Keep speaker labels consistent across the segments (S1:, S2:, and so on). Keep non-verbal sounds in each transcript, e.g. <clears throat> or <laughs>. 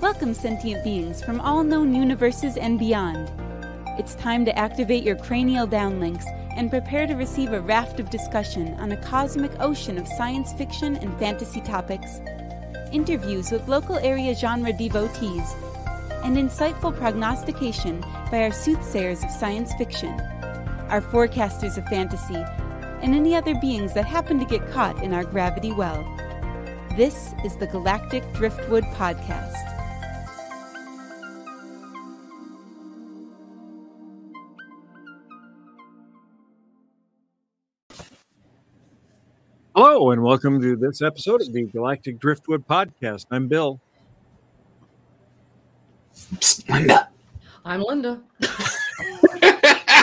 S1: Welcome, sentient beings from all known universes and beyond. It's time to activate your cranial downlinks and prepare to receive a raft of discussion on a cosmic ocean of science fiction and fantasy topics, interviews with local area genre devotees, and insightful prognostication by our soothsayers of science fiction, our forecasters of fantasy, and any other beings that happen to get caught in our gravity well. This is the Galactic Driftwood Podcast.
S2: Hello, and welcome to this episode of the Galactic Driftwood Podcast. I'm Bill.
S3: Linda.
S4: I'm Linda. <laughs>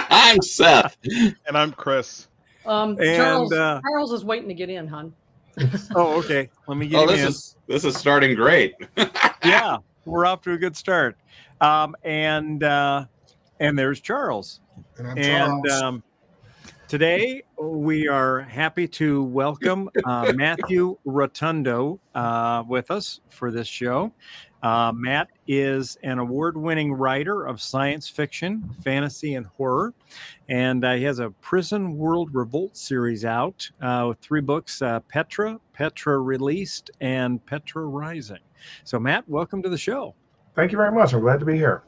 S3: I'm Seth.
S5: And I'm Chris.
S4: Um,
S2: And,
S4: Charles,
S2: uh,
S4: Charles is waiting to get in, hon. <laughs>
S2: Oh, okay. Let me get
S3: Oh, this
S2: in.
S3: is this is starting great. <laughs>
S2: yeah, we're off to a good start. Um, and uh, and there's Charles.
S6: And I'm
S2: And
S6: Charles.
S2: um, today we are happy to welcome uh, <laughs> Matthew Rotundo uh, with us for this show. Uh, Matt is an award winning writer of science fiction, fantasy, and horror. And uh, he has a Prison World Revolt series out uh, with three books uh, Petra, Petra Released, and Petra Rising. So, Matt, welcome to the show.
S6: Thank you very much. I'm glad to be here.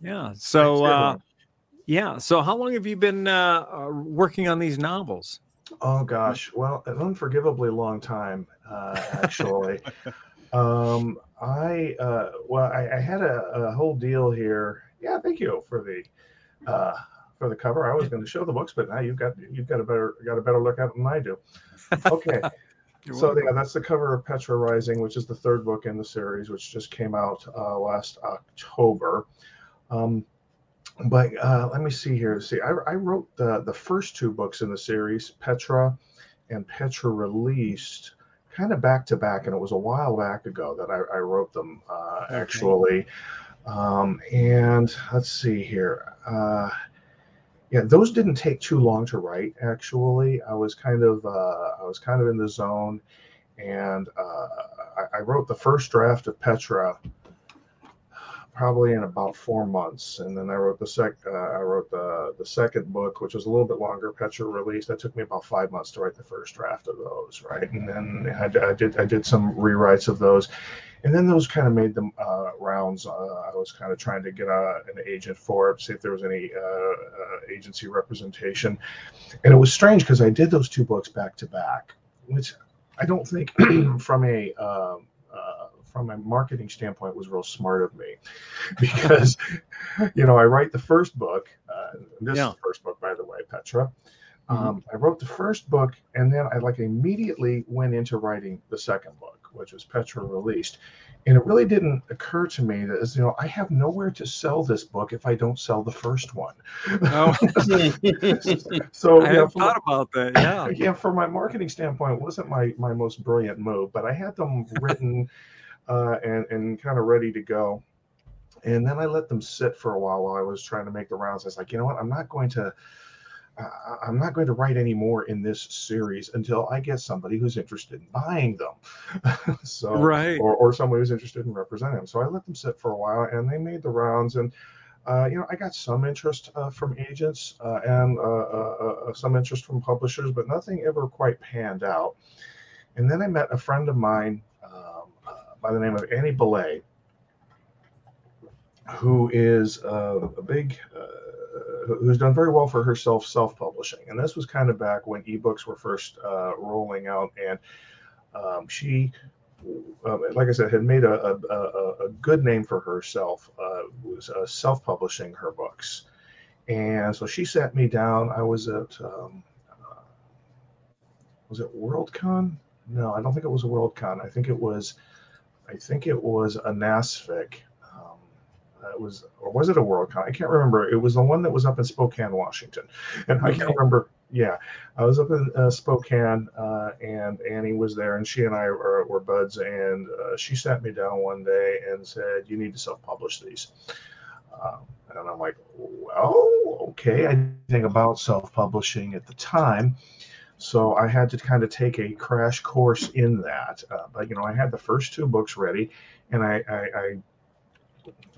S2: Yeah. So,
S6: Thanks,
S2: uh. Yeah. So, how long have you been uh, uh, working on these novels?
S6: oh gosh, well, an unforgivably long time, uh, actually. <laughs> um, I uh, well, I, I had a, a whole deal here. Yeah, thank you for the uh, for the cover. I was going to show the books, but now you've got you've got a better got a better look at it than I do. Okay. <laughs> So yeah, that's the cover of Petra Rising, which is the third book in the series, which just came out uh, last October. Um, but uh, let me see here. See, I, I wrote the the first two books in the series, Petra and Petra Released, kind of back to back, and it was a while back ago that I, I wrote them uh,
S2: Okay.
S6: actually. Um, and let's see here. Uh, yeah, those didn't take too long to write. Actually, I was kind of uh, I was kind of in the zone, and uh, I, I wrote the first draft of Petra probably in about four months, and then I wrote the sec. Uh, I wrote the the second book, which was a little bit longer. Petra released. That took me about five months to write the first draft of those, right? And then I, I did I did some rewrites of those, and then those kind of made the uh, rounds. Uh, I was kind of trying to get a, an agent for it, see if there was any uh, uh, agency representation, and it was strange because I did those two books back to back, which I don't think <clears throat> from a um, uh, from a marketing standpoint was real smart of me, <laughs> because you know I write the first book. Uh, this
S2: Yeah.
S6: is the first book, by the way, Petra. Um, I wrote the first book, and then I like immediately went into writing the second book, which was Petra released. And it really didn't occur to me that as you know, I have nowhere to sell this book if I don't sell the first one.
S2: Oh, <laughs>
S6: so
S2: I
S6: yeah,
S2: thought about that. Yeah. <laughs>
S6: yeah, from my marketing standpoint, it wasn't my my most brilliant move, but I had them written uh, and and kind of ready to go. And then I let them sit for a while while I was trying to make the rounds. I was like, you know what, I'm not going to. I- I'm not going to write any more in this series until I get somebody who's interested in buying them. <laughs> so,
S2: Right.
S6: or, or somebody who's interested in representing them. So I let them sit for a while, and they made the rounds. And uh, you know, I got some interest uh, from agents uh, and uh, uh, uh, some interest from publishers, but nothing ever quite panned out. And then I met a friend of mine uh, by the name of Annie Bellet, who is uh, a big, uh, who's done very well for herself self-publishing. And this was kind of back when ebooks were first uh, rolling out, and um, she uh, like I said, had made a, a, a, a good name for herself, uh, was uh, self publishing her books. And so she sat me down. I was at, um, uh, was it Worldcon? No, I don't think it was a Worldcon. I think it was, I think it was a NASFIC. Um, it was, or was it a Worldcon? I can't remember. It was the one that was up in Spokane, Washington. And I can't remember. Yeah, I was up in uh, Spokane, uh, uh, and Annie was there, and she and I were, were buds. And uh, she sat me down one day and said, "You need to self-publish these." Um, and I'm like, "Well, okay." I didn't think about self-publishing at the time, so I had to kind of take a crash course in that. Uh, but you know, I had the first two books ready, and I, I, I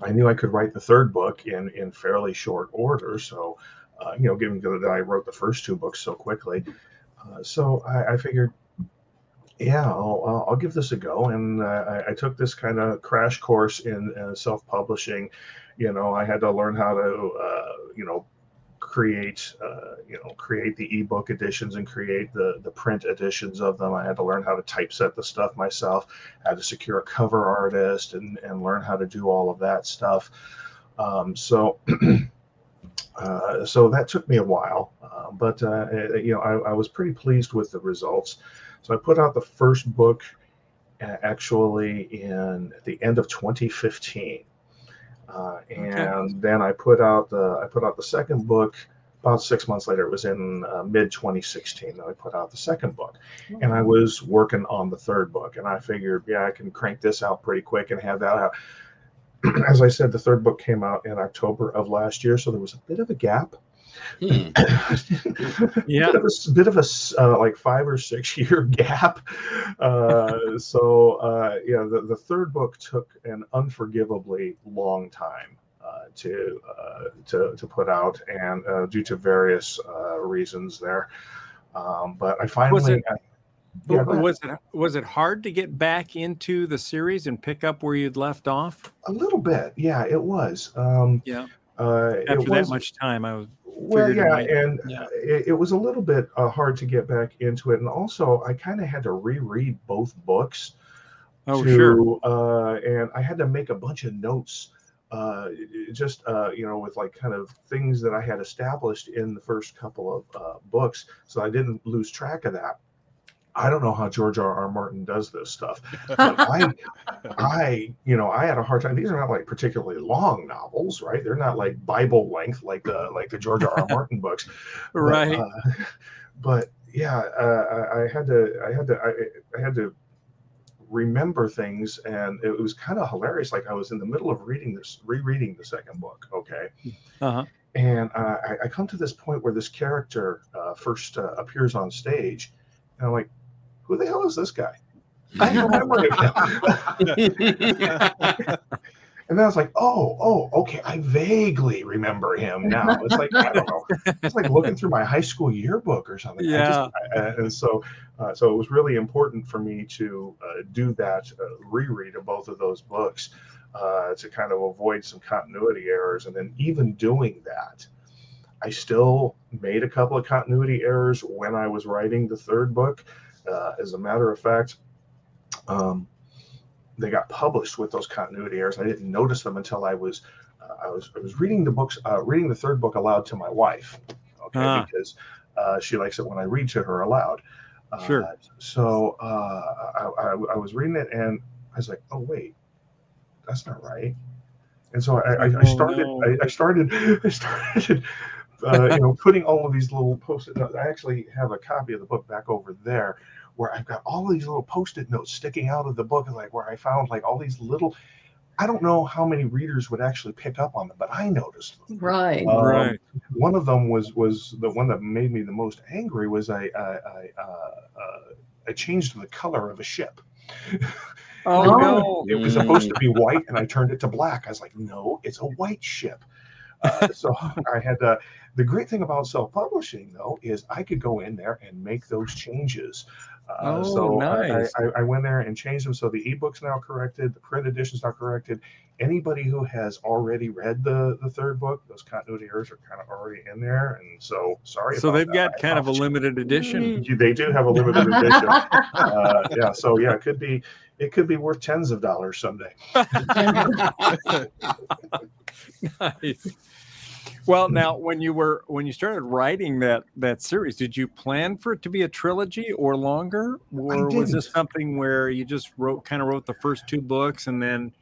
S6: I knew I could write the third book in in fairly short order. So, uh, you know, given that I wrote the first two books so quickly, uh, so I, I, figured, yeah, I'll, I'll give this a go. And uh, I, I, took this kind of crash course in self publishing. You know, I had to learn how to, uh, you know, create uh, you know create the ebook editions and create the the print editions of them. I had to learn how to typeset the stuff myself I had to secure a cover artist and and learn how to do all of that stuff. Um, so <clears throat> uh, so that took me a while uh, but uh, you know I, I, was pretty pleased with the results. So i put out the first book actually in at the end of 2015 uh, and okay. then I put out the I put out the second book about six months later. It was in uh, mid 2016 that I put out the second book, oh. and I was working on the third book. And I figured, yeah, I can crank this out pretty quick and have that out. <clears throat> As I said, the third book came out in October of last year, so there was a bit of a gap.
S2: Hmm. <laughs> yeah,
S6: bit of a, bit of a uh, like five or six <laughs> year gap. Uh, so uh, yeah, the, the third book took an unforgivably long time uh, to uh, to to put out, and uh, due to various reasons there. Um, but I finally.
S2: Was it, I, yeah, was it was it hard to get back into the series and pick up where you'd left off?
S6: A little bit, yeah, it was. Um,
S2: yeah. After that much time, I was
S6: well yeah and yeah. It, it, was a little bit uh, hard to get back into it and also i kind of had to reread both books
S2: oh to, sure
S6: uh, and i had to make a bunch of notes uh, just uh, you know with like kind of things that i had established in the first couple of uh, books so i didn't lose track of that I don't know how George R. R. Martin does this stuff. <laughs> I, I, you know, I had a hard time. These are not like particularly long novels, right? They're not like Bible length, like the like the George R. R. <laughs> Martin books,
S2: but, right? Uh,
S6: but yeah, uh, I, I, had to, I had to, I, I, had to remember things, and it was kind of hilarious. Like I was in the middle of reading this, rereading the second book. Okay.
S2: Uh-huh.
S6: And uh, I, I, come to this point where this character uh, first uh, appears on stage, and I'm like, who the hell is this guy? <laughs> I have no memory of him. <laughs> and then I was like, oh, oh, okay. I vaguely remember him now. It's like I don't know. It's like looking through my high school yearbook or something.
S2: Yeah.
S6: I just, I, and so, uh, so it was really important for me to uh, do that uh, reread of both of those books uh, to kind of avoid some continuity errors. And then even doing that, I still made a couple of continuity errors when I was writing the third book. Uh, as a matter of fact, um, they got published with those continuity errors. I didn't notice them until I was uh, I was I was reading the books, uh, reading the third book aloud to my wife. Okay, ah. because uh, she likes it when I read to her aloud.
S2: Uh, sure.
S6: So uh, I, I, I, was reading it and I was like, oh wait, that's not right. And so I, I, I oh, started, no. I, I started, <laughs> I started uh, you know, putting all of these little post-it notes. I actually have a copy of the book back over there where I've got all these little post-it notes sticking out of the book, like where I found like all these little. I don't know how many readers would actually pick up on them, but I noticed them.
S4: Right,
S6: um,
S2: right.
S6: One of them was was the one that made me the most angry was I I, I, uh, uh, I changed the color of a ship. <laughs>
S2: Oh no!
S6: It was supposed to be white, and I turned it to black. I was like, "No, it's a white ship." Uh, <laughs> so I had to. The great thing about self-publishing, though, is I could go in there and make those changes.
S2: Uh, oh, so nice.
S6: I, I, I, went there and changed them. So the ebook's now corrected, the print edition's now corrected. Anybody who has already read the the third book, those continuity errors are kind of already in there. And so sorry.
S2: So they've got kind of a limited edition.
S6: They do have a limited <laughs> edition. uh, yeah. So yeah, it could be it could be worth tens of dollars someday. <laughs> <laughs>
S2: nice. Well, now when you were when you started writing that that series, did you plan for it to be a trilogy or longer, or was this something where you just wrote kind of wrote the first two books and then?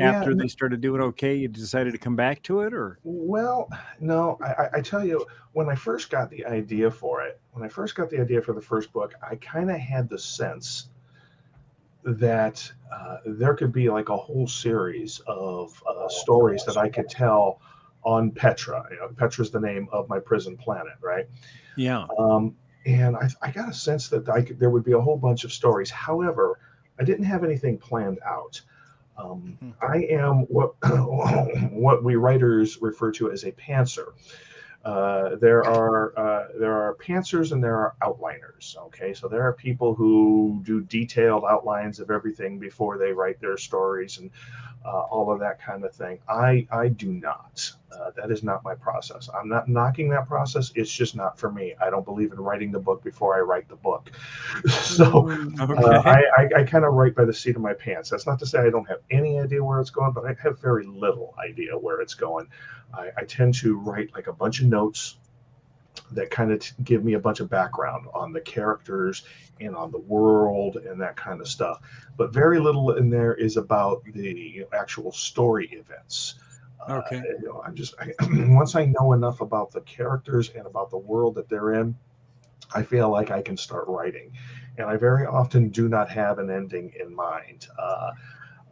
S2: after they started doing okay, you decided to come back to it, or?
S6: Well, no, I, I- I tell you, when I first got the idea for it, when I first got the idea for the first book, I kind of had the sense that uh, there could be like a whole series of uh, stories that I could tell on Petra. You know, Petra's the name of my prison planet, right?
S2: yeah,
S6: Um, and I, I got a sense that I could, there would be a whole bunch of stories. However, I didn't have anything planned out. Um,
S5: Hmm.
S6: I am what <coughs> what we writers refer to as a pantser. Uh, there are uh, there are pantsers and there are outliners. Okay, so there are people who do detailed outlines of everything before they write their stories and uh, all of that kind of thing. I I do not. Uh, that is not my process. I'm not knocking that process. It's just not for me. I don't believe in writing the book before I write the book. <laughs> so
S4: Mm.
S2: okay,
S6: uh, I, I, I kind of write by the seat of my pants. That's not to say I don't have any idea where it's going, but I have very little idea where it's going. I, I tend to write like a bunch of notes that kind of t- give me a bunch of background on the characters and on the world and that kind of stuff. But very little in there is about the actual story events. Uh,
S2: Okay.
S6: you know, I'm just I, <clears throat> once I know enough about the characters and about the world that they're in, I feel like I can start writing. And I very often do not have an ending in mind, uh,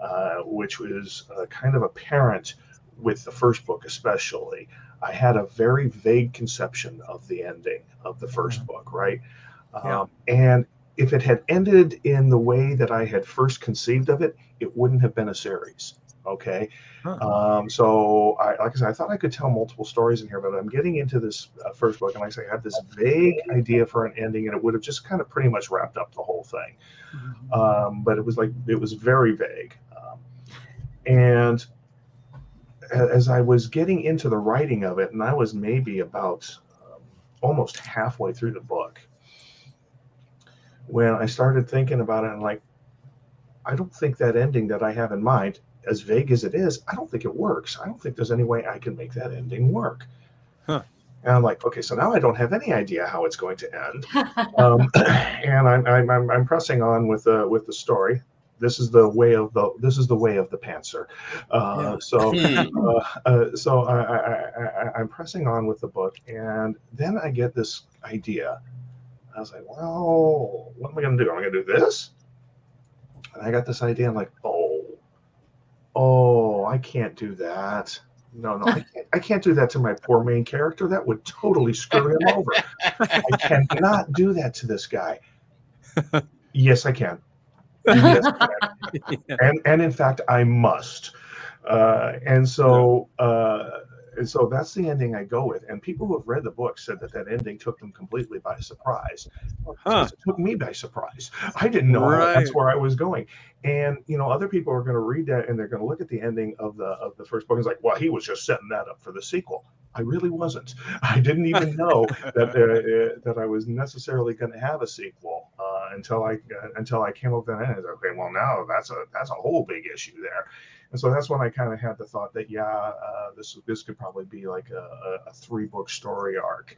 S6: uh, which was uh, kind of apparent with the first book, especially. I had a very vague conception of the ending of the 1st book, right?
S2: Yeah.
S6: Um, and if it had ended in the way that I had first conceived of it, it wouldn't have been a series. Okay. Um, so, I, like I said, I thought I could tell multiple stories in here, but I'm getting into this uh, first book, and like I say, I had this vague idea for an ending, and it would have just kind of pretty much wrapped up the whole thing. Um, but it was like it was very vague, um, and as I was getting into the writing of it, and I was maybe about um, almost halfway through the book, when I started thinking about it, and like, I don't think that ending that I have in mind, as vague as it is, I don't think it works. I don't think there's any way I can make that ending work.
S2: Huh.
S6: And I'm like, okay, so now I don't have any idea how it's going to end <laughs> um, <clears throat> and I'm, I'm, I'm, pressing on with the with the story. This is the way of the this is the way of the pantser. Uh,
S2: Yeah.
S6: So <laughs>
S3: Hmm.
S6: uh, uh, so I, I, I, I, I'm pressing on with the book, and then I get this idea. I was like, well, what am I going to do? Am I going to do this? And I got this idea. I'm like, oh, oh, I can't do that. No, no, I can't, I can't do that to my poor main character. That would totally screw him over. <laughs> I cannot do that to this guy. yes, I can. Yes, <laughs> And and in fact, I must. Uh, and so uh, and so that's the ending I go with. And people who have read the book said that that ending took them completely by surprise.
S2: Huh.
S6: It took me by surprise. I didn't know that's where I was going. And you know, other people are going to read that and they're going to look at the ending of the of the first book and it's like, well, he was just setting that up for the sequel. I really wasn't. <laughs> I didn't even know that uh, uh, that I was necessarily going to have a sequel uh, until I uh, until I came up with that end. I was like, Okay, well now that's a that's a whole big issue there. And so that's when I kind of had the thought that yeah, uh, this this could probably be like a, a, a three book story arc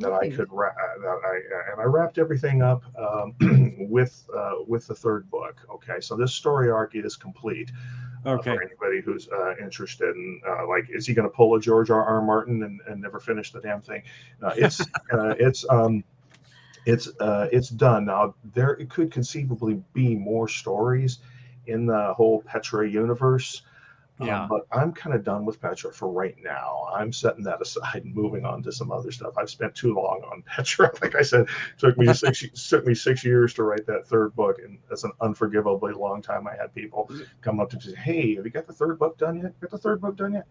S6: that I could wrap. That I and I wrapped everything up um, <clears throat> with uh, with the third book. Okay, so this story arc is complete. uh,
S2: Okay.
S6: for anybody who's uh, interested in uh, like is he going to pull a george r r martin and, and never finish the damn thing uh, it's <laughs> uh, it's um it's uh it's done now there it could conceivably be more stories in the whole petra universe. Um,
S2: Yeah.
S6: but i'm kind of done with petra for right now. I'm setting that aside and <laughs> moving on to some other stuff. I've spent too long on <laughs> petra. Like i said it took me six <laughs> took me six years to write that third book and that's an unforgivably long time i had people come up to me hey have you got the third book done yet? Got the third book done yet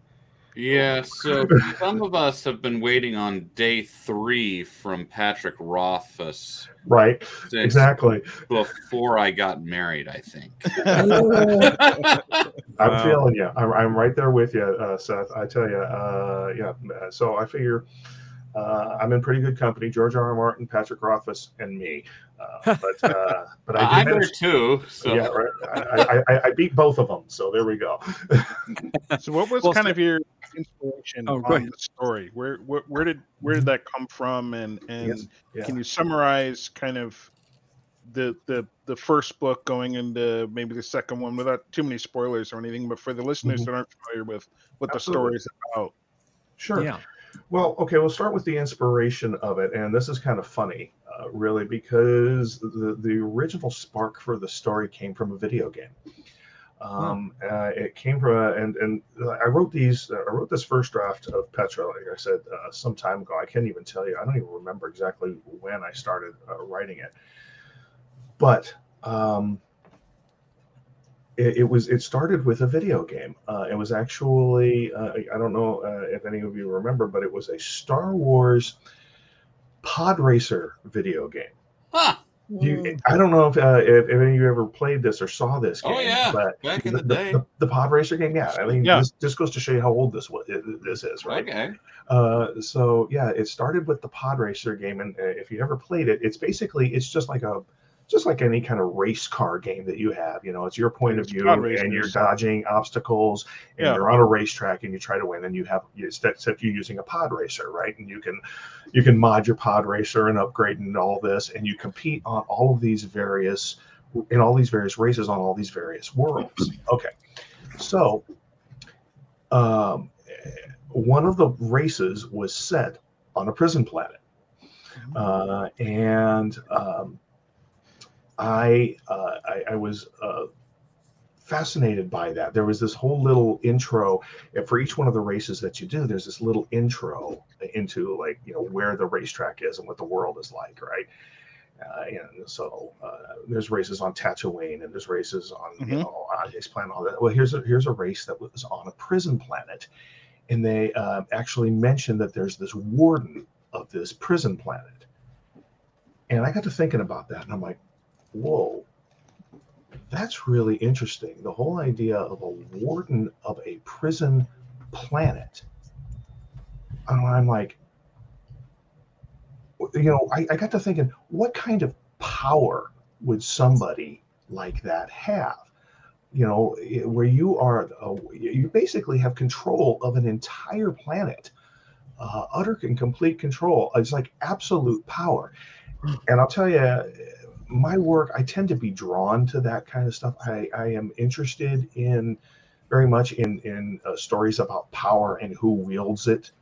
S3: Yeah, so <laughs> some of us have been waiting on day three from Patrick Rothfuss
S6: right exactly
S3: before I got married, I think. <laughs>
S6: i'm
S2: Wow.
S6: feeling you I'm, I'm right there with you uh, seth i tell you uh, yeah uh, so i figure uh, I'm in pretty good company. George R. R. Martin, Patrick Rothfuss, and me. Uh, but uh, <laughs> but I
S3: I'm there too. So
S6: yeah, right. I, I, I, I beat both of them, so there we go.
S5: So, what was
S2: Well,
S5: kind
S2: so-
S5: of your inspiration
S2: Oh, go
S5: on the story? Where, where where did where did that come from? And and
S6: Yes, yeah.
S5: can you summarize kind of the the the first book going into maybe the second one without too many spoilers or anything. But for the listeners
S6: Mhm.
S5: that aren't familiar with what the story is about,
S6: Sure.
S2: Yeah.
S6: Well, okay, we'll start with the inspiration of it. And this is kind of funny, uh, really, because the, the original spark for the story came from a video game. Um, uh, it came from, a, and, and I wrote these, uh, I wrote this first draft of Petra, like I said, uh, some time ago. I can't even tell you, I don't even remember exactly when I started uh, writing it. But um, it, it was it started with a video game. Uh, it was actually uh, I- I don't know uh, if any of you remember, but it was a Star Wars pod racer video game.
S3: Huh.
S6: You,
S4: Mm.
S6: I don't know if, uh, if if any of you ever played this or saw this game.
S3: Oh, yeah.
S6: but
S3: Back in
S6: the,
S3: the day.
S6: the, the pod racer game. Yeah, I mean,
S5: Yeah.
S6: this, this goes to show you how old this was. This is right.
S3: Okay.
S6: Uh, so yeah, it started with the pod racer game, and uh, if you ever played it, it's basically it's just like a just like any kind of race car game that you have. You know, it's your point of view, and you're dodging obstacles, and
S5: Yeah.
S6: you're on a racetrack, and you try to win, and you have you- except you're using a pod racer, right? And you can you can mod your pod racer and upgrade and all this, and you compete on all of these various in all these various races on all these various worlds. Okay, so um, one of the races was set on a prison planet, uh, and um, I, uh, I I was uh, fascinated by that. There was this whole little intro and for each one of the races that you do. There's this little intro into like you know where the racetrack is and what the world is like, right? Uh, and so uh, there's races on Tatooine and there's races on you
S5: Mhm.
S6: know on Ice Planet, all that. Well, here's a here's a race that was on a prison planet, and they uh, actually mentioned that there's this warden of this prison planet, and I got to thinking about that, and I'm like, whoa, that's really interesting. The whole idea of a warden of a prison planet. And I'm like, you know, I, I got to thinking, what kind of power would somebody like that have? You know, where you are, uh, you basically have control of an entire planet, uh, utter and complete control. It's like absolute power. And I'll tell you, my work, I tend to be drawn to that kind of stuff. I, I am interested in very much in in uh, stories about power and who wields it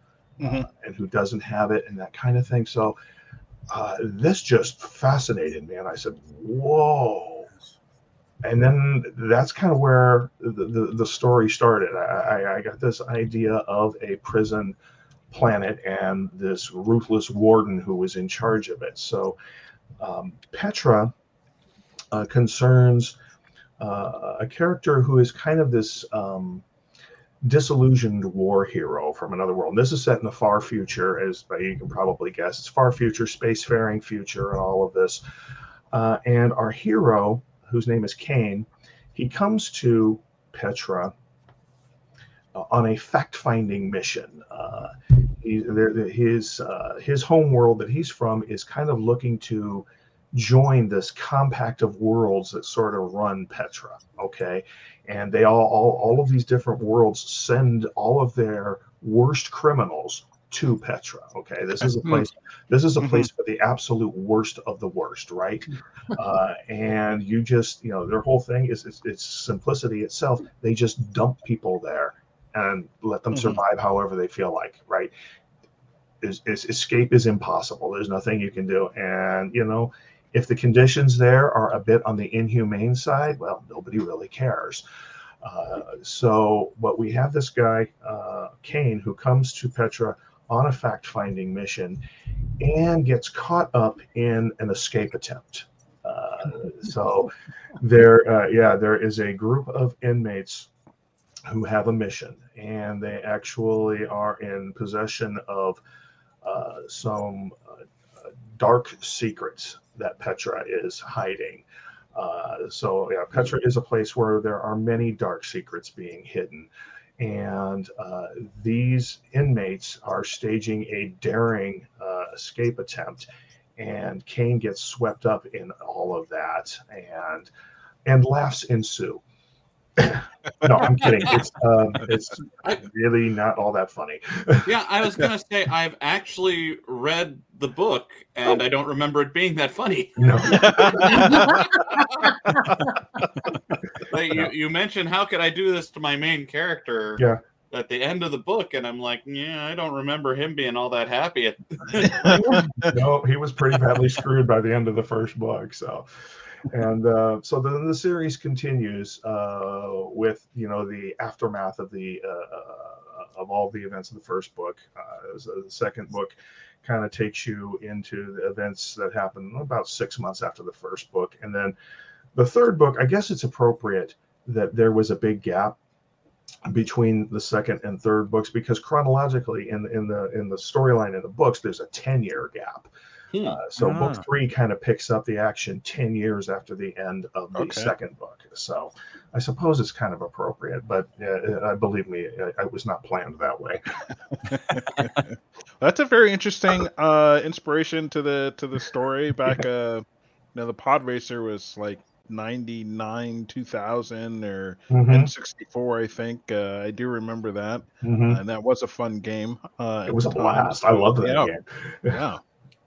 S5: Mhm.
S6: uh, and who doesn't have it and that kind of thing. So uh, this just fascinated me, and I said, "Whoa!" And then that's kind of where the, the, the story started. I, I, I got this idea of a prison planet and this ruthless warden who was in charge of it. So um, Petra uh, concerns uh, a character who is kind of this um, disillusioned war hero from another world. This is set in the far future, as you can probably guess. It's far future, spacefaring future, and all of this. Uh, and our hero, whose name is Kane, he comes to Petra uh, on a fact-finding mission. He, there, there- his uh, his home world that he's from is kind of looking to join this compact of worlds that sort of run Petra. Okay, and they all, all all of these different worlds send all of their worst criminals to Petra. Okay, this is a
S2: Hmm.
S6: place. This is a
S5: Mhm.
S6: place for the absolute worst of the worst, right? uh, and you just, you know, their whole thing is it's, it's simplicity itself. They just dump people there and let them
S5: Mhm.
S6: survive however they feel like, right? Is, is escape is impossible. There's nothing you can do, and you know, if the conditions there are a bit on the inhumane side, well, nobody really cares. Uh, so, but we have this guy, uh, Kane, who comes to Petra on a fact finding mission and gets caught up in an escape attempt. Uh, so, there, uh, yeah, there is a group of inmates who have a mission, and they actually are in possession of uh, some uh, dark secrets that Petra is hiding. Uh, so yeah, Petra is a place where there are many dark secrets being hidden, and uh, these inmates are staging a daring uh, escape attempt, and Kane gets swept up in all of that, and and laughs ensue. <laughs> no, I'm kidding. It's um, <laughs> it's
S3: I-
S6: really not all that funny. <laughs>
S3: Yeah, I was gonna say I've actually read the book and I don't remember it being that funny.
S6: No,
S3: Like you, you mentioned how could I do this to my main character
S6: Yeah.
S3: at the end of the book, and I'm like, yeah, I don't remember him being all that happy.
S6: No, he was pretty badly screwed by the end of the first book. So, and uh, so then the series continues uh, with you know the aftermath of the uh, of all the events of the first book. Uh, the second book kind of takes you into the events that happen about six months after the first book, and then the third book. I guess it's appropriate that there was a big gap between the second and third books because chronologically in in the in the storyline in the books there's a 10 year gap
S3: Hmm.
S6: uh, so
S2: Ah.
S6: book three kind of picks up the action 10 years after the end of the
S5: Okay.
S6: second book so i suppose it's kind of appropriate but uh, uh, believe me I, I was not planned that way <laughs> <laughs>
S5: That's a very interesting uh, inspiration to the to the story. <laughs> Back, uh, you know, the Pod Racer was like ninety nine, two thousand, or
S6: Mhm,
S5: N sixty four. I think uh, I do remember that,
S6: mhm.
S5: and that was a fun game. Uh,
S6: it was a
S5: at time.
S6: blast i love that
S5: Yeah.
S6: game
S5: Yeah,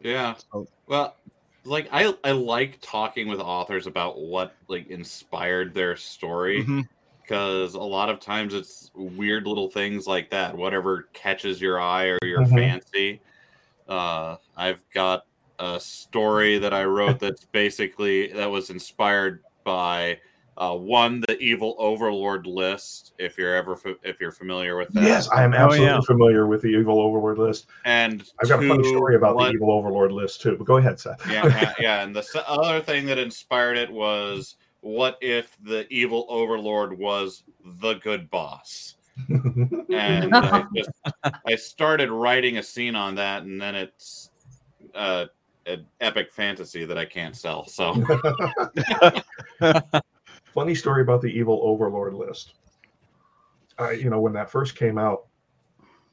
S3: Yeah.
S5: So-
S3: Well, like I I like talking with authors about what like inspired their story because a lot of times it's weird little things like that. Whatever catches your eye or your
S6: Mhm.
S3: fancy. Uh, I've got a story that I wrote that's basically that was inspired by uh, one the evil overlord list. If you're ever fa- if you're familiar with that,
S6: yes i am
S2: Oh,
S6: absolutely
S2: yeah.
S6: familiar with the evil overlord list
S3: and
S6: i've got a funny story about
S3: what-
S6: the evil overlord list too but go ahead seth
S3: yeah, yeah, <laughs> yeah. And the other thing that inspired it was what if the evil overlord was the good boss? <laughs> And I <laughs> just I started writing a scene on that, and then it's uh, an epic fantasy that I can't sell. So
S6: funny story about the evil overlord list. I, you know when that first came out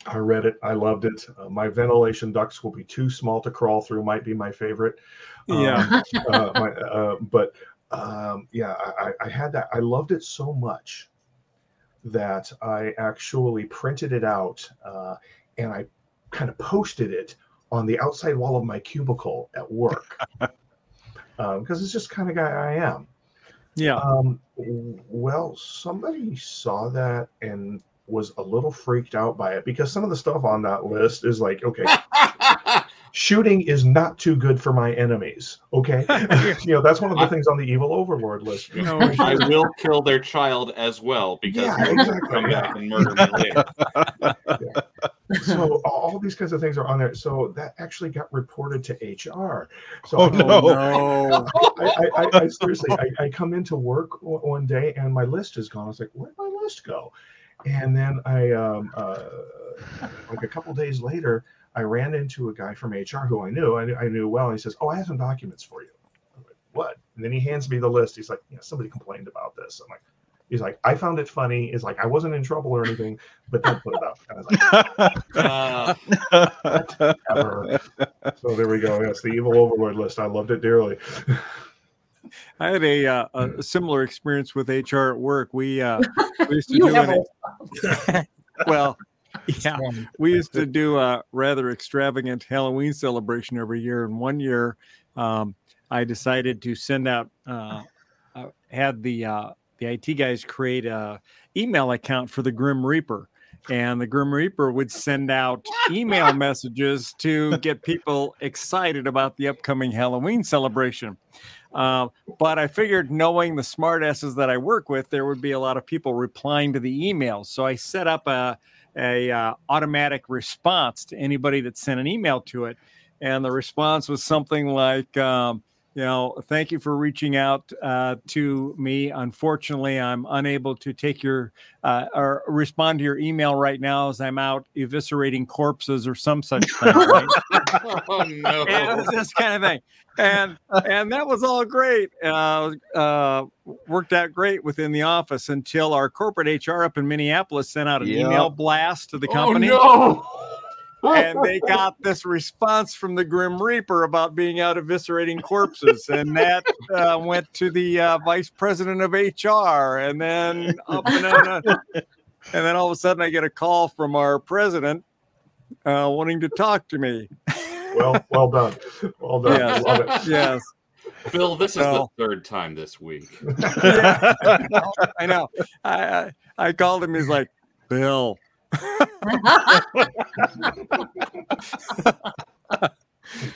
S6: i read it i loved it. Uh, my ventilation ducts will be too small to crawl through might be my favorite. Um,
S2: Yeah. <laughs>
S6: uh, my, uh, but um, yeah I, I- had that i loved it so much that i actually printed it out uh, and i kind of posted it on the outside wall of my cubicle at work. <laughs> Because it's just kind of guy i am
S2: Yeah.
S6: um, well, somebody saw that and was a little freaked out by it because some of the stuff on that list is like, okay, <laughs> shooting is not too good for my enemies. Okay, <laughs> <laughs> you know that's one of the things on the evil overlord list.
S2: You know,
S3: I will kill their child as well because
S6: Yeah,
S3: they're gonna
S6: exactly,
S3: come back and murder me later.
S6: So <laughs> all these kinds of things are on there. So that actually got reported to HR. So
S5: Oh,
S6: I-
S5: no.
S2: no.
S6: I, I, I, I seriously, I, I come into work one day and my list is gone. I was like, where'd my list go? And then I, um, uh, like a couple days later, I ran into a guy from HR who I knew, I knew, I knew well. And he says, "Oh, I have some documents for you." I'm like, "What?" And then he hands me the list. He's like, "Yeah, somebody complained about this." I'm like, "He's like, I found it funny. He's like, I wasn't in trouble or anything, but don't put it up." And I was like, <laughs>
S3: Uh,
S6: So there we go. Yes, the evil overlord list. I loved it dearly.
S2: I had a, uh, a similar experience with HR at work. We, uh, <laughs> we used to
S4: You
S2: do
S4: have
S2: an,
S4: a <laughs>
S2: well, yeah, we used to do a rather extravagant Halloween celebration every year. And one year, um, I decided to send out, uh, uh, had the uh, the IT guys create a email account for the Grim Reaper, and the Grim Reaper would send out email <laughs> messages to get people excited about the upcoming Halloween celebration. Uh, but I figured, knowing the smartasses that I work with, there would be a lot of people replying to the emails. So I set up a a uh, automatic response to anybody that sent an email to it, and the response was something like, um, you know, thank you for reaching out uh, to me. Unfortunately, I'm unable to take your uh, or respond to your email right now as I'm out eviscerating corpses or some such <laughs> thing. Right?
S3: oh
S2: and it was this kind of thing and and that was all great uh, uh, worked out great within the office until our corporate hr up in minneapolis sent out an
S5: Yeah.
S2: email blast to the
S3: Oh
S2: company
S3: no!
S2: And they <laughs> got this response from the Grim Reaper about being out eviscerating corpses, and that uh, went to the uh, vice president of HR, and then up and on, <laughs> and then all of a sudden I get a call from our president uh, wanting to talk to me.
S6: Well, well done. Well done.
S2: Yes.
S6: Love it.
S2: Yes,
S3: Bill, this is
S2: No.
S3: the third time this week. <laughs>
S2: I know. I, I I called him. He's like, Bill.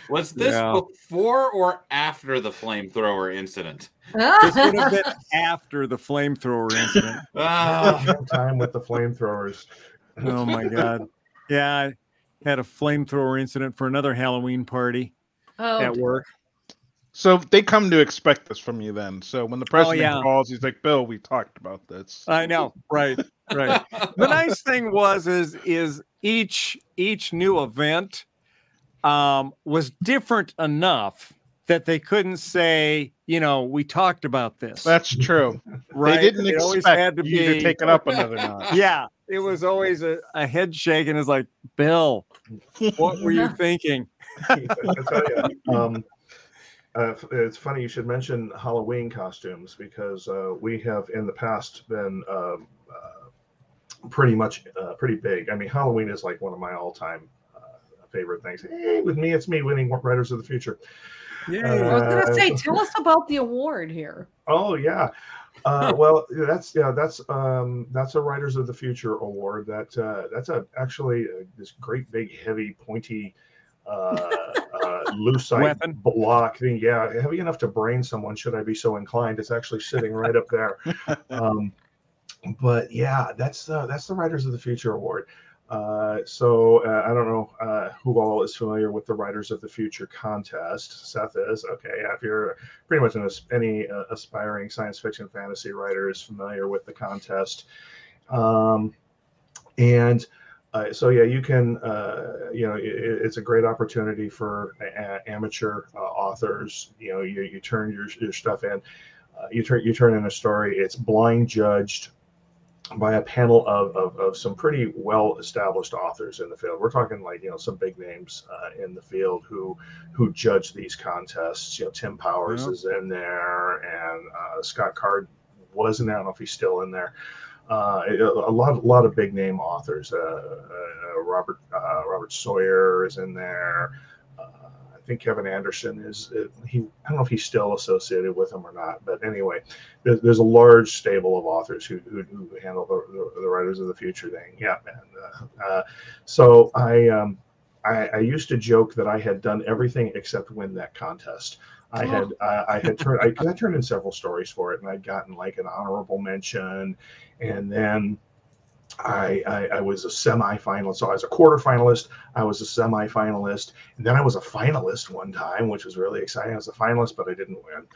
S3: Was this
S2: Yeah.
S3: before or after the flamethrower incident?
S2: This <laughs> would have been after the flamethrower incident. <laughs>
S3: Ah,
S6: Time with the flamethrowers.
S2: Oh my god. Yeah, I had a flamethrower incident for another Halloween party
S4: oh,
S2: at work.
S5: So they come to expect this from you then. So when the president
S2: yeah.
S5: calls, he's like, "Bill, we talked about this."
S2: I know, right, right. <laughs> The nice thing was is is each each new event um, was different enough that they couldn't say, you know, we talked about this.
S5: That's true.
S2: right.
S5: They didn't
S2: It always
S5: expect
S2: had to
S5: you to
S2: be-
S5: take it up another notch. <laughs>
S2: Yeah, it was always a, a head shake, and it's like, Bill, what were you <laughs> thinking?
S6: I tell you, um, uh, it's funny you should mention Halloween costumes because uh, we have in the past been um, uh, pretty much uh, pretty big. I mean, Halloween is like one of my all-time uh, favorite things. Hey, with me, it's me winning Writers of the Future.
S2: Yay.
S4: I was gonna
S6: Uh,
S4: say, tell us about the award here.
S6: Oh yeah. Uh, <laughs> well, that's yeah, that's um, that's a Writers of the Future award. That uh, that's a actually uh this great big heavy pointy uh, uh, <laughs> lucite
S2: Weapon.
S6: block thing. Yeah, heavy enough to brain someone. Should I be so inclined? It's actually sitting right up there. <laughs> Um, but yeah, that's uh, that's the Writers of the Future award. Uh, so uh, I don't know uh, who all is familiar with the Writers of the Future contest. Seth is okay. Yeah, if you're pretty much an, any uh, aspiring science fiction fantasy writer is familiar with the contest, um, and uh, so yeah, you can uh, you know it, it's a great opportunity for a- amateur authors. You know, you, you turn your, your stuff in, you turn you turn in a story. It's blind judged by a panel of, of, of some pretty well established authors in the field. We're talking like you know some big names uh, in the field who who judge these contests. You know, Tim Powers
S2: Yeah.
S6: is in there, and uh, Scott Card was in there. I don't know if he's still in there. Uh, a a lot, a lot of big name authors. Uh, uh, Robert uh, Robert Sawyer is in there. Uh, I think Kevin Anderson is. Uh, he I don't know if he's still associated with them or not. But anyway, there's, there's a large stable of authors who, who, who handle the, the, the writers of the future thing. Yeah, man. Uh, uh, so I, um, I I used to joke that I had done everything except win that contest. I had I, I had turned I, I turned in several stories for it, and I'd gotten like an honorable mention, and then I, I, I was a semi-finalist. So I was a quarter-finalist. I was a semi-finalist, and then I was a finalist one time, which was really exciting. I was a finalist, but I didn't win.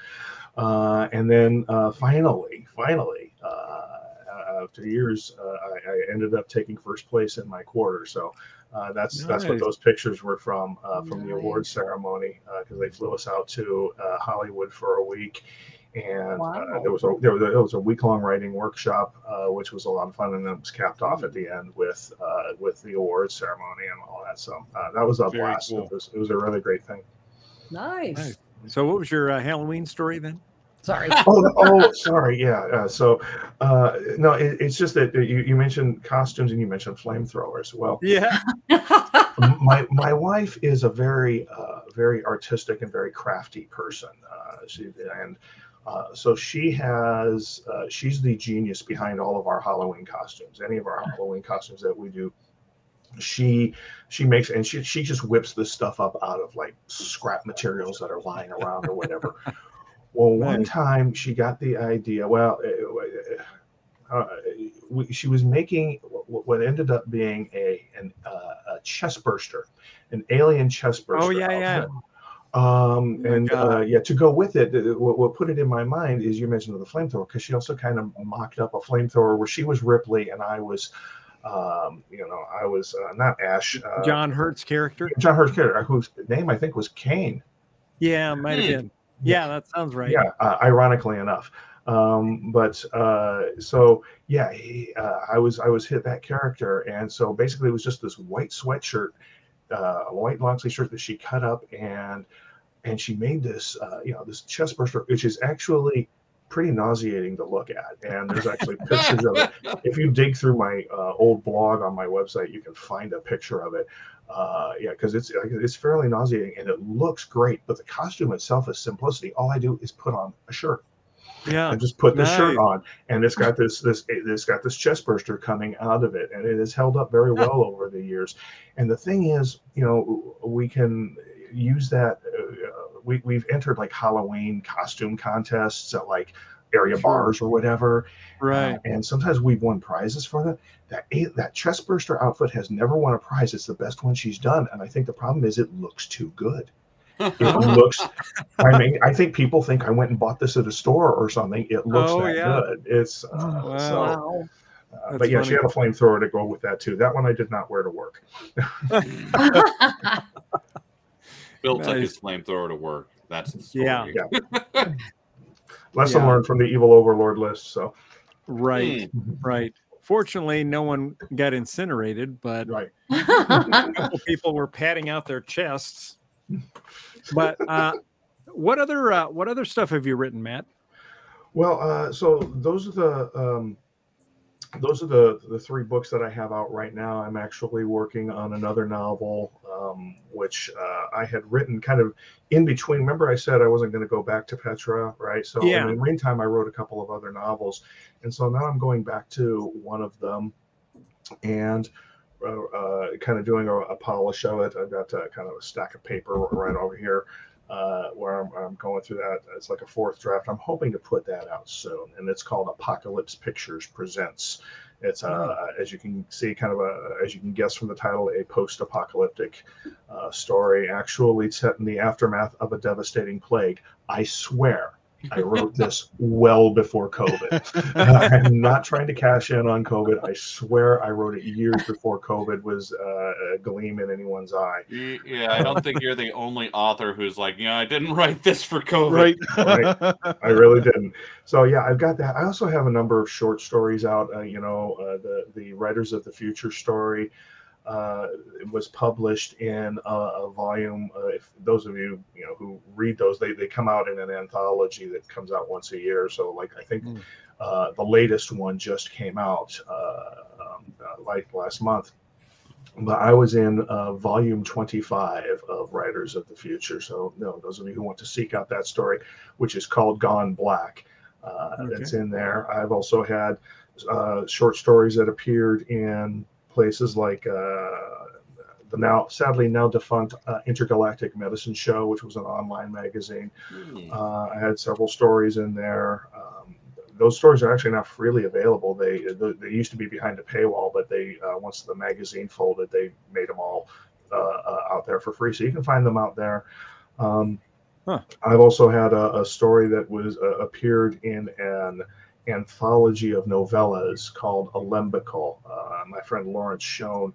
S6: Uh, and then uh, finally, finally, uh, after years, uh, I, I ended up taking first place in my quarter. So uh, that's that's what those pictures were from uh, from the award ceremony because they flew us out to uh, Hollywood for a week. And uh, there was a there was a, there was a week long writing workshop, uh, which was a lot of fun, and then it was capped off at the end with uh, with the awards ceremony and all that. So uh, that was a
S5: Very
S6: blast.
S5: cool.
S6: It was it was a really great thing.
S4: Nice.
S2: Nice. So, what was your uh, Halloween story then?
S4: Sorry. <laughs>
S6: oh, oh, sorry. Yeah. Uh, so, uh, no, it, it's just that you, you mentioned costumes and you mentioned flamethrowers. Well,
S2: Yeah. <laughs>
S6: my my wife is a very uh, very artistic and very crafty person. Uh, she and uh, so she has uh, she's the genius behind all of our Halloween costumes. Any of our Halloween costumes that we do, she she makes and she she just whips this stuff up out of like scrap materials that are lying around or whatever. <laughs> Well, one time she got the idea. Well, uh, uh, we, she was making what what ended up being a an, uh, a chest burster, an alien chest burster.
S2: Oh, yeah, yeah.
S6: Outfit. Um,
S2: my
S6: and uh, yeah, to go with it, uh, what, what put it in my mind is you mentioned the flamethrower because she also kind of mocked up a flamethrower where she was Ripley and I was, um, you know, I was uh, not Ash. Uh,
S2: John Hurt's character.
S6: John Hurt's character, whose name I think was Kane.
S2: Yeah, might have
S3: Hmm.
S2: been. Yeah, that sounds right.
S6: Yeah, uh, ironically enough. Um, but uh, so yeah, he, uh, I was I was hit that character, and so basically it was just this white sweatshirt uh, a white long sleeve shirt that she cut up and and she made this uh, you know this chest burster, which is actually pretty nauseating to look at. And there's actually <laughs> pictures of it. If you dig through my uh, old blog on my website, you can find a picture of it. Uh, yeah, because it's it's fairly nauseating and it looks great, but the costume itself is simplicity. All I do is put on a shirt.
S2: Yeah.
S6: And just put the shirt on, and it's got this this it's got this chest burster coming out of it, and it has held up very well over the years. And the thing is, you know, we can use that. Uh, we we've entered like Halloween costume contests at like area
S2: Sure.
S6: bars or whatever,
S2: Right.
S6: uh, and sometimes we've won prizes for that. That that chest burster outfit has never won a prize. It's the best one she's done, and I think the problem is it looks too good. It <laughs> looks. I mean, I think people think I went and bought this at a store or something. It looks
S2: Oh,
S6: that
S2: yeah.
S6: good. It's uh,
S2: Wow.
S6: so. Uh, but yeah, she had a flamethrower to go with that too. That one I did not wear to work. <laughs>
S3: Bill took his flamethrower to work. That's the story.
S2: Yeah.
S6: Yeah. <laughs> Lesson
S2: Yeah.
S6: learned from the evil overlord list. So
S2: Right. Right. Fortunately, no one got incinerated, but
S6: right.
S2: a couple people were patting out their chests. But uh, what other uh, what other stuff have you written, Matt?
S6: Well, uh, so those are the um, those are the the three books that I have out right now. I'm actually working on another novel, um, which uh, I had written kind of in between. Remember, I said I wasn't going to go back to Petra, right? So
S2: Yeah.
S6: in the meantime, I wrote a couple of other novels, and so now I'm going back to one of them, and. Uh, kind of doing a, a polish of it. I've got uh, kind of a stack of paper right over here uh, where I'm, I'm going through that. It's like a fourth draft. I'm hoping to put that out soon, and it's called Apocalypse Pictures Presents. It's uh, as you can see, kind of a as you can guess from the title, a post-apocalyptic uh, story, actually set in the aftermath of a devastating plague. I swear. I wrote this well before COVID. <laughs> I'm not trying to cash in on COVID. I swear I wrote it years before COVID was uh, a gleam in anyone's eye.
S3: Yeah, I don't think you're the only author who's like, you know, I didn't write this for COVID. <laughs>
S5: Right.
S6: I really didn't. So yeah, I've got that. I also have a number of short stories out. Uh, you know, uh, the the Writers of the Future story uh, it was published in a, a volume. Uh, if those of you you know who read those, they they come out in an anthology that comes out once a year. So like I think.
S2: Mm.
S6: Uh, the latest one just came out uh, um, uh, like last month, but I was in uh, volume 25 of Writers of the Future. So, no, those of you who want to seek out that story, which is called Gone Black, uh,
S2: Okay.
S6: it's in there. I've also had uh, short stories that appeared in places like uh, the now, sadly now defunct uh, Intergalactic Medicine Show, which was an online magazine.
S3: Hmm.
S6: Uh, I had several stories in there. Um, those stories are actually now freely available. They they, they used to be behind a paywall, but they uh, once the magazine folded, they made them all uh, uh, out there for free. So you can find them out there. Um,
S2: Huh.
S6: I've also had a, a story that was uh, appeared in an anthology of novellas called Alembical. Uh, my friend Lawrence Schoen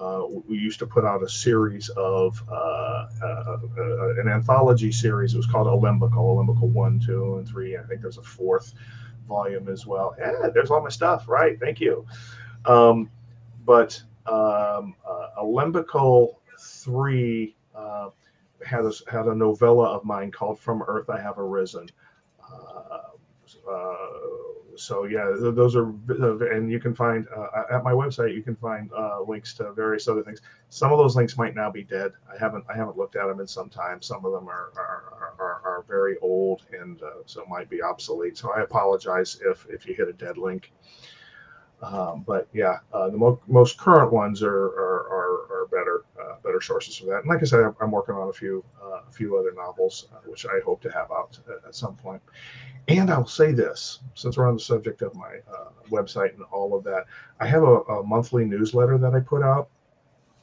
S6: uh, we used to put out a series of uh, uh, uh, an anthology series. It was called Alembical, Alembical one, two, and three. I think there's a fourth volume as well. Yeah, there's all my stuff. Right, thank you. Um, but um, uh, Alembical three uh, had a, had a novella of mine called From Earth I Have Arisen. Uh, uh, so yeah, th- those are, and you can find uh, at my website. You can find uh, links to various other things. Some of those links might now be dead. I haven't I haven't looked at them in some time. Some of them are are, are, are very old and uh, so might be obsolete. So I apologize if if you hit a dead link. Um, but yeah, uh, the mo- most current ones are are, are, are better uh, better sources for that. And like I said, I'm, I'm working on a few uh, a few other novels, uh, which I hope to have out at, at some point. And I'll say this, since we're on the subject of my uh, website and all of that, I have a, a monthly newsletter that I put out.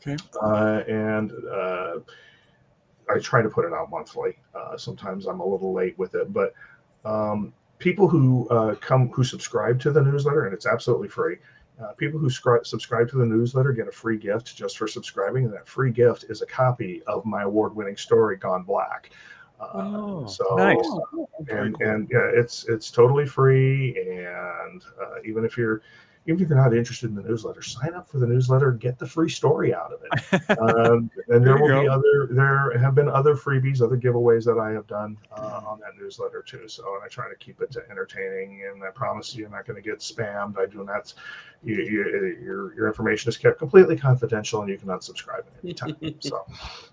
S2: Okay.
S6: Uh, and uh, I try to put it out monthly. Uh, sometimes I'm a little late with it, but um, people who uh, come who subscribe to the newsletter, and it's absolutely free. Uh, people who scri- subscribe to the newsletter get a free gift just for subscribing, and that free gift is a copy of my award-winning story, Gone Black. Uh,
S2: Oh,
S6: so
S2: nice.
S6: and and yeah, it's it's totally free, and uh, even if you're even if you're not interested in the newsletter, sign up for the newsletter, get the free story out of it. um, <laughs> and there,
S2: There
S6: will be other, there have been other freebies, other giveaways that I have done uh, on that newsletter too. So, and I try to keep it entertaining. And I promise you, you're not going to get spammed. I do not. You, you, your your information is kept completely confidential, and you can unsubscribe at any time. <laughs> So,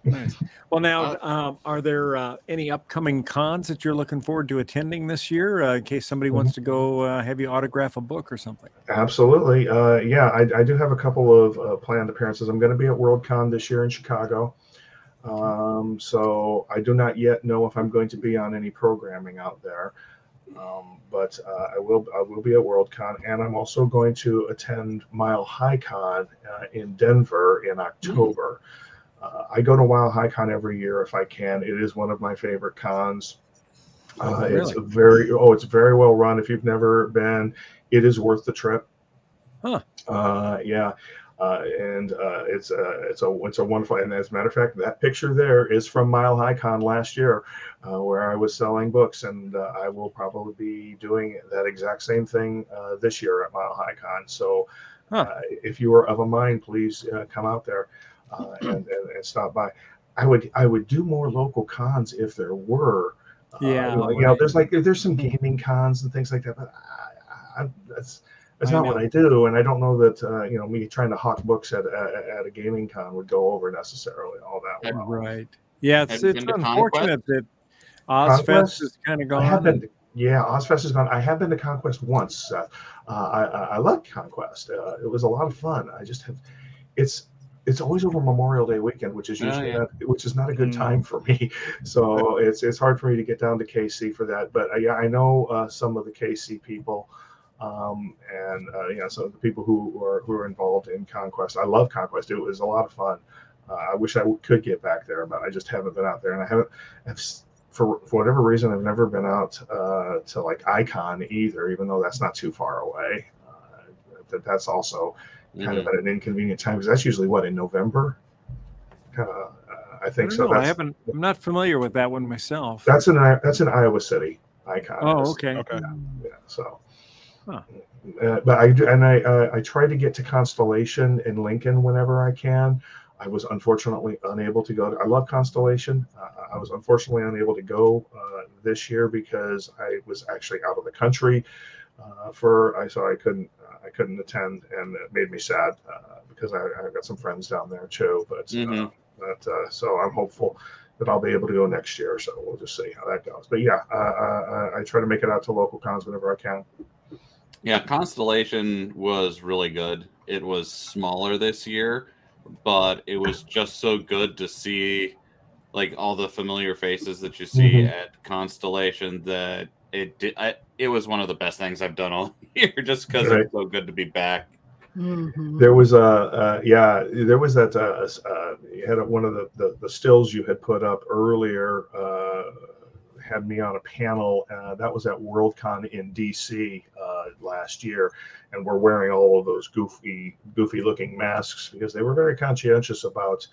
S2: Nice. Well, now, um, are there uh, any upcoming cons that you're looking forward to attending this year uh, in case somebody wants to go uh, have you autograph a book or something?
S6: Absolutely. Uh, yeah, I, I do have a couple of uh, planned appearances. I'm going to be at WorldCon this year in Chicago. Um, so I do not yet know if I'm going to be on any programming out there. Um, but uh, I will I will be at WorldCon, and I'm also going to attend Mile High Con uh, in Denver in October. Uh, I go to Mile High Con every year if I can. It is one of my favorite cons. Uh, It's
S2: Really?
S6: a very oh, it's very well run. If you've never been, it is worth the trip.
S2: Huh.
S6: Uh, yeah. Uh, and uh, it's a it's a it's a wonderful and as a matter of fact that picture there is from Mile High Con last year uh, where I was selling books and uh, I will probably be doing that exact same thing uh, this year at Mile High Con so
S2: Huh.
S6: uh, if you are of a mind please uh, come out there uh, and, and, and stop by I would I would do more local cons if there were uh,
S2: Yeah,
S6: you know, you know,
S2: right.
S6: there's like there's some gaming cons and things like that but I, I, that's that's
S2: I
S6: not
S2: know.
S6: what I do, and I don't know that uh, you know me trying to hawk books at, at at a gaming con would go over necessarily all that well.
S2: Right. Yeah, it's,
S3: Have you
S2: it's
S3: been to
S2: unfortunate that Ozfest
S6: Conquest?
S2: is kind of
S6: I
S2: gone.
S6: have been, yeah, Ozfest is gone. I have been to Conquest once. Seth. Uh, I, I I like Conquest. Uh, it was a lot of fun. I just have, it's it's always over Memorial Day weekend, which is
S3: Oh,
S6: usually
S3: yeah.
S6: not, which is not a good time for me. <laughs> So it's it's hard for me to get down to KC for that. But uh, yeah, I know uh, some of the KC people. Um, and uh, yeah, so the people who are who are involved in Conquest, I love Conquest. It was a lot of fun. Uh, I wish I could get back there, but I just haven't been out there, and I haven't. I've, for for whatever reason, I've never been out uh, to like Icon either, even though that's not too far away. Uh, that that's also kind
S3: Mhm.
S6: of at an inconvenient time because that's usually what in November. Uh, uh, I
S2: I,
S6: think
S2: don't
S6: so.
S2: know, I haven't. I'm not familiar with that one myself.
S6: that's an that's in Iowa City. Icon.
S2: oh,
S6: is.
S2: okay.
S5: Okay.
S6: Yeah. So.
S2: Huh.
S6: Uh, but I do, and I uh, I try to get to Constellation in Lincoln whenever I can. I was unfortunately unable to go. To, I love Constellation. Uh, I was unfortunately unable to go uh, this year because I was actually out of the country uh, for I so I couldn't uh, I couldn't attend, and it made me sad uh, because I, I've got some friends down there too. But uh,
S3: Mhm.
S6: but uh, so I'm hopeful that I'll be able to go next year. So we'll just see how that goes. But yeah, uh, uh, I try to make it out to local cons whenever I can.
S3: Yeah, Constellation was really good. It was smaller this year, but it was just so good to see like all the familiar faces that you see
S6: Mhm.
S3: at Constellation that it did I, it was one of the best things I've done all <laughs> year just because
S6: Right.
S3: it's so good to be back.
S4: Mhm.
S6: There was a uh, yeah, there was that uh, uh, you had one of the, the the stills you had put up earlier uh, had me on a panel uh, that was at Worldcon in DC uh, last year, and we're wearing all of those goofy goofy looking masks because they were very conscientious about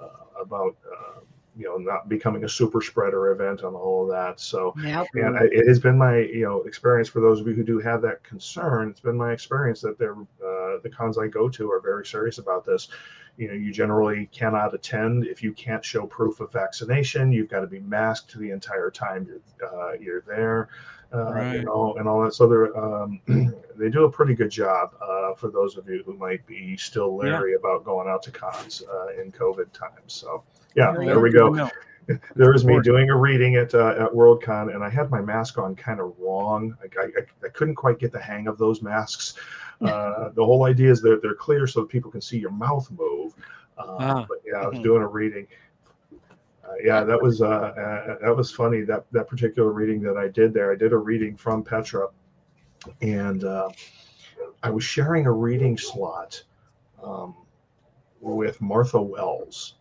S6: uh, about uh, you know not becoming a super spreader event and all of that. So
S4: Yep.
S6: and I- it has been my you know experience for those of you who do have that concern. It's been my experience that they're uh, the cons I go to are very serious about this. You know, you generally cannot attend if you can't show proof of vaccination. You've got to be masked the entire time you're uh, you're there. Uh,
S2: Right.
S6: You know, and all that. So they're um, <clears throat> they do a pretty good job uh, for those of you who might be still
S2: Yeah.
S6: leery about going out to cons uh, in COVID times. So yeah,
S4: There
S6: we go. <laughs> there was me doing a reading at uh, at Worldcon, and I had my mask on kind of wrong. I, I, I couldn't quite get the hang of those masks. <laughs> Uh, the whole idea is that they're clear so that people can see your mouth move. Uh,
S2: Ah.
S6: But yeah, I was doing a reading. Uh, yeah, that was uh, uh, that was funny. That that particular reading that I did there, I did a reading from Petra, and uh, I was sharing a reading slot um, with Martha Wells.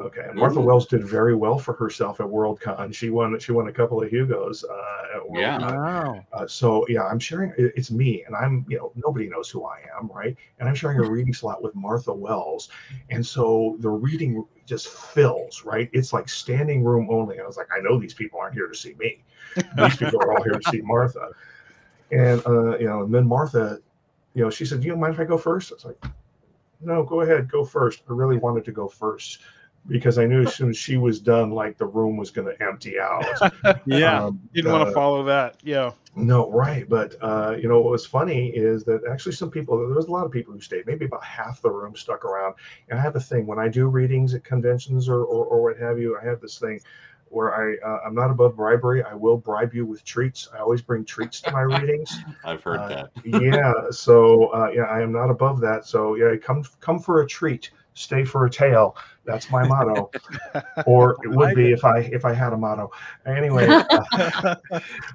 S6: Okay, and Martha
S3: Ooh.
S6: Wells did very well for herself at Worldcon. She won. She won a couple of Hugos uh, at
S3: Yeah.
S6: Worldcon.
S2: Wow.
S6: Uh, so yeah, I'm sharing. It's me, and I'm you know nobody knows who I am, right? And I'm sharing a reading slot with Martha Wells, and so the reading just fills, right? It's like standing room only. I was like, I know these people aren't here to see me. These people are all here to see <laughs> Martha, and uh, you know, and then Martha you know, she said, "Do you mind if I go first? I was like, "No, go ahead, go first. I really wanted to go first because I knew as soon as she was done, like the room was going to empty out. <laughs>
S2: Yeah.
S6: Um,
S5: Didn't want
S6: uh,
S5: to follow that. Yeah.
S6: No, right. But uh, you know what was funny is that actually some people there was a lot of people who stayed. Maybe about half the room stuck around. And I have a thing when I do readings at conventions or or, or what have you. I have this thing where I uh, I'm not above bribery. I will bribe you with treats. I always bring treats to my readings. <laughs>
S3: I've heard
S6: Uh,
S3: that.
S6: yeah. So uh, yeah, I am not above that. So yeah, come come for a treat, stay for a tale. That's my motto, <laughs> or it would be if I if I had a motto. Anyway, <laughs> uh,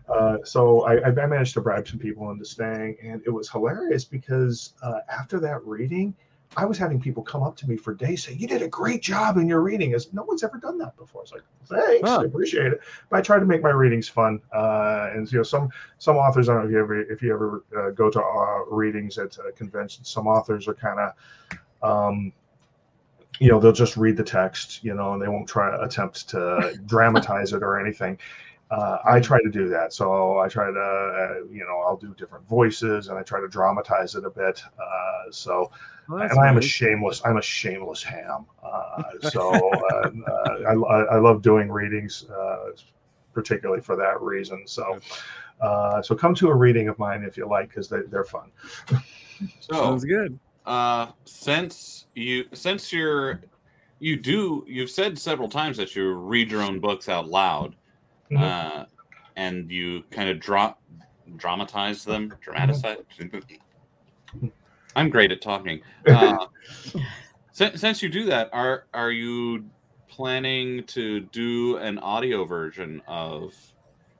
S6: uh, so I, I managed to bribe some people into staying, and it was hilarious because uh, after that reading. I was having people come up to me for days saying, "You did a great job in your reading." As no one's ever done that before. It's like, thanks,
S2: Huh.
S6: I appreciate it. But I try to make my readings fun, uh, and you know, some some authors. I don't know if you ever if you ever uh, go to uh, readings at uh, conventions. Some authors are kind of, um, you know, they'll just read the text, you know, and they won't try to attempt to <laughs> dramatize it or anything. Uh, I try to do that, so I try to, uh, you know, I'll do different voices and I try to dramatize it a bit. Uh, so,
S2: Well,
S6: and I'm a shameless, I'm a shameless ham. Uh, <laughs> so uh, uh, I, I I love doing readings, uh, particularly for that reason. So, uh, so come to a reading of mine if you like, because they, they're fun.
S3: So,
S2: Sounds good.
S3: Uh, since you since you're you do you've said several times that you read your own books out loud,
S6: Mhm.
S3: uh, and you kind of drop dramatize them, dramatize. <laughs> I'm great at talking. <laughs> Uh, since, since you do that, are are you planning to do an audio version of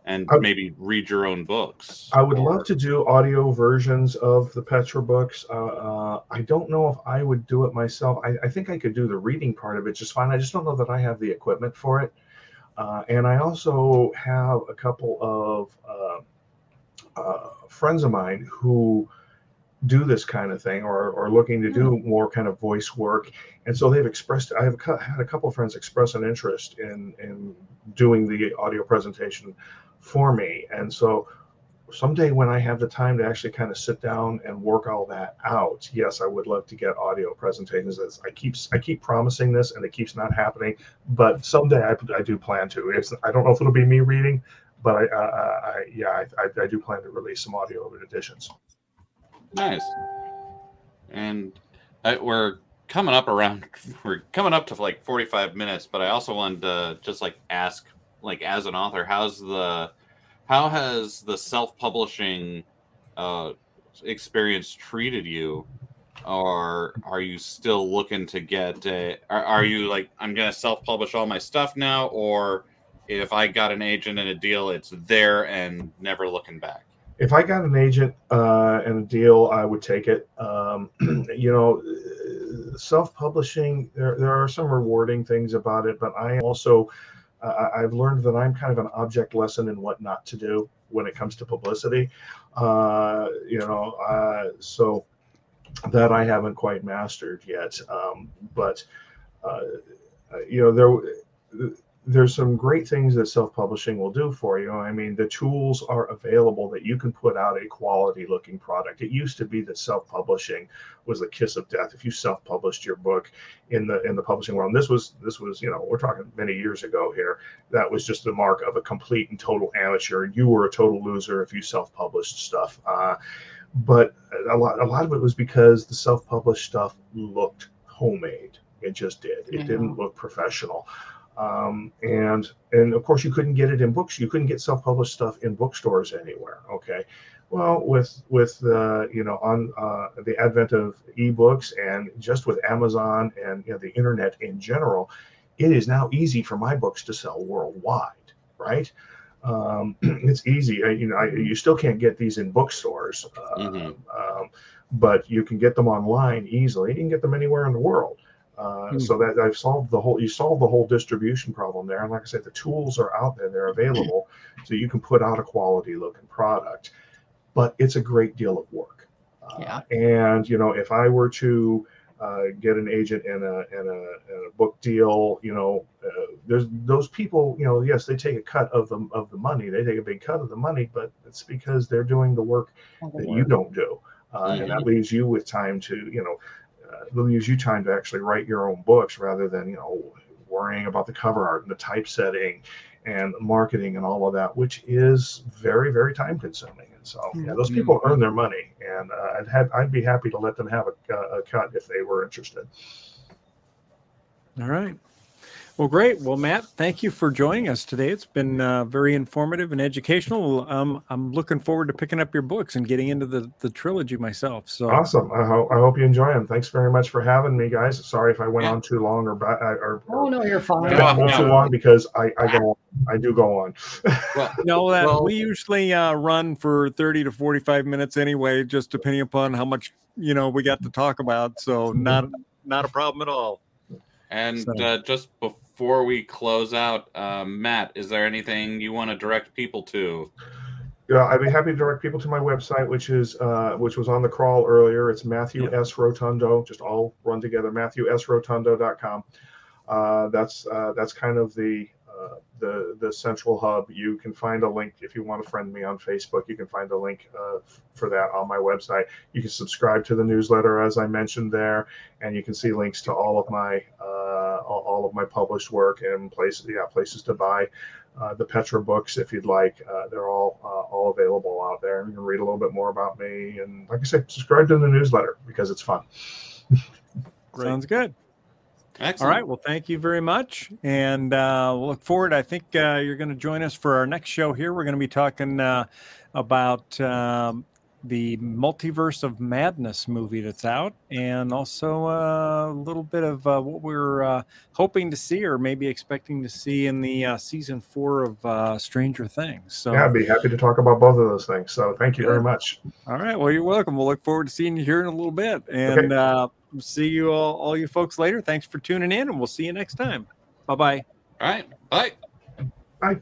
S3: and
S6: I-
S3: maybe read your own books?
S6: I would
S3: Or-
S6: love to do audio versions of the Petra books. Uh, uh, I don't know if I would do it myself. I, I think I could do the reading part of it just fine. I just don't know that I have the equipment for it. Uh, and I also have a couple of uh, uh, friends of mine who do this kind of thing or are looking to do more kind of voice work. And so they've expressed, I have had a couple of friends express an interest in, in doing the audio presentation for me. And so someday when I have the time to actually kind of sit down and work all that out, yes, I would love to get audio presentations. As I keep I keep promising this, and it keeps not happening. But someday I, I do plan to. It's, I don't know if it'll be me reading, but I, uh, I yeah, I, I, do plan to release some audio editions.
S3: Nice. And I, we're coming up around. <laughs> We're coming up to like forty-five minutes, but I also wanted to just like ask, like as an author, how's the, how has the self-publishing uh, experience treated you, or are you still looking to get? A, are, are you like I'm gonna self-publish all my stuff now, or if I got an agent and a deal, it's there and never looking back?
S6: if I got an agent uh, and a deal, I would take it. Um, <clears throat> you know, self-publishing there there are some rewarding things about it, but I also uh, I've learned that I'm kind of an object lesson in what not to do when it comes to publicity. Uh, you know, uh, so that I haven't quite mastered yet. Um, but uh, you know, there there's some great things that self-publishing will do for you. I mean, the tools are available that you can put out a quality-looking product. It used to be that self-publishing was the kiss of death. If you self-published your book in the in the publishing world, and this was this was you know we're talking many years ago here. That was just the mark of a complete and total amateur. You were a total loser if you self-published stuff. Uh, but a lot a lot of it was because the self-published stuff looked homemade. It just did. It
S4: Yeah.
S6: didn't look professional um, and and of course you couldn't get it in books. You couldn't get self-published stuff in bookstores anywhere okay? Well with with uh, you know on uh, the advent of ebooks and just with amazon and you know, the internet in general it is now easy for my books to sell worldwide right? Um, <clears throat> it's easy. I, you know I, you still can't get these in bookstores uh,
S3: Mhm.
S6: um, but you can get them online easily. You can get them anywhere in the world uh,
S2: Hmm.
S6: so that I've solved the whole, you solve the whole distribution problem there. And like I said, the tools are out there, they're available, so you can put out a quality looking product. But it's a great deal of work. Uh,
S4: Yeah.
S6: And you know, if I were to uh, get an agent and a and a, and a book deal, you know, uh, there's those people. You know, yes, they take a cut of the of the money. They take a big cut of the money, but it's because they're doing the work that you don't do. uh, and that leaves you with time to you know uh, leaves you time to actually write your own books rather than you know worrying about the cover art and the typesetting and marketing and all of that, which is very very time consuming. And so yeah, those people earn their money, and uh, I'd have, I'd be happy to let them have a, a cut if they were interested.
S2: All right. Well, great. Well, Matt, thank you for joining us today. It's been uh, very informative and educational. Um, I'm looking forward to picking up your books and getting into the, the trilogy myself. So
S6: awesome! I, ho- I hope you enjoy them. Thanks very much for having me, guys. Sorry if I went
S3: Yeah.
S6: on too long or, ba- or, or
S4: Oh no, you're fine.
S3: Yeah.
S6: not too long because I, I go on. I do go on.
S3: Well, <laughs>
S2: no, that
S3: Well-
S2: we usually uh, run for 30 to 45 minutes anyway, just depending upon how much you know we got to talk about. So not not a problem at all.
S3: and
S2: So-
S3: uh, just before we close out, um, Matt, is there anything you want to direct people to?
S6: Yeah, I'd be happy to direct people to my website, which is uh, which was on the crawl earlier. It's Matthew
S2: Yeah.
S6: S Rotundo, just all run together. MatthewSRotundo.com. Uh, that's uh, that's kind of the uh, the the central hub. You can find a link if you want to friend me on Facebook. You can find a link uh, f- for that on my website. You can subscribe to the newsletter as I mentioned there, and you can see links to all of my all, all of my published work and places yeah places to buy uh, the Petra books if you'd like. Uh, they're all uh, all available out there. You can read a little bit more about me, and like I said, subscribe to the newsletter because it's fun. <laughs>
S5: Great.
S2: Sounds good.
S3: Excellent.
S2: All right. Well, thank you very much. And uh, we'll look forward. I think uh, you're going to join us for our next show here. We're going to be talking uh, about um, the Multiverse of Madness movie that's out, and also uh, a little bit of uh, what we're uh, hoping to see or maybe expecting to see in the uh, season four of uh, Stranger Things. So,
S6: Yeah, I'd be happy to talk about both of those things. So thank you very much.
S2: all right. Well, you're welcome. We'll look forward to seeing you here in a little bit. And uh, see you all, all you folks later. Thanks for tuning in, and we'll see you next time. Bye bye.
S3: All right. Bye. Bye.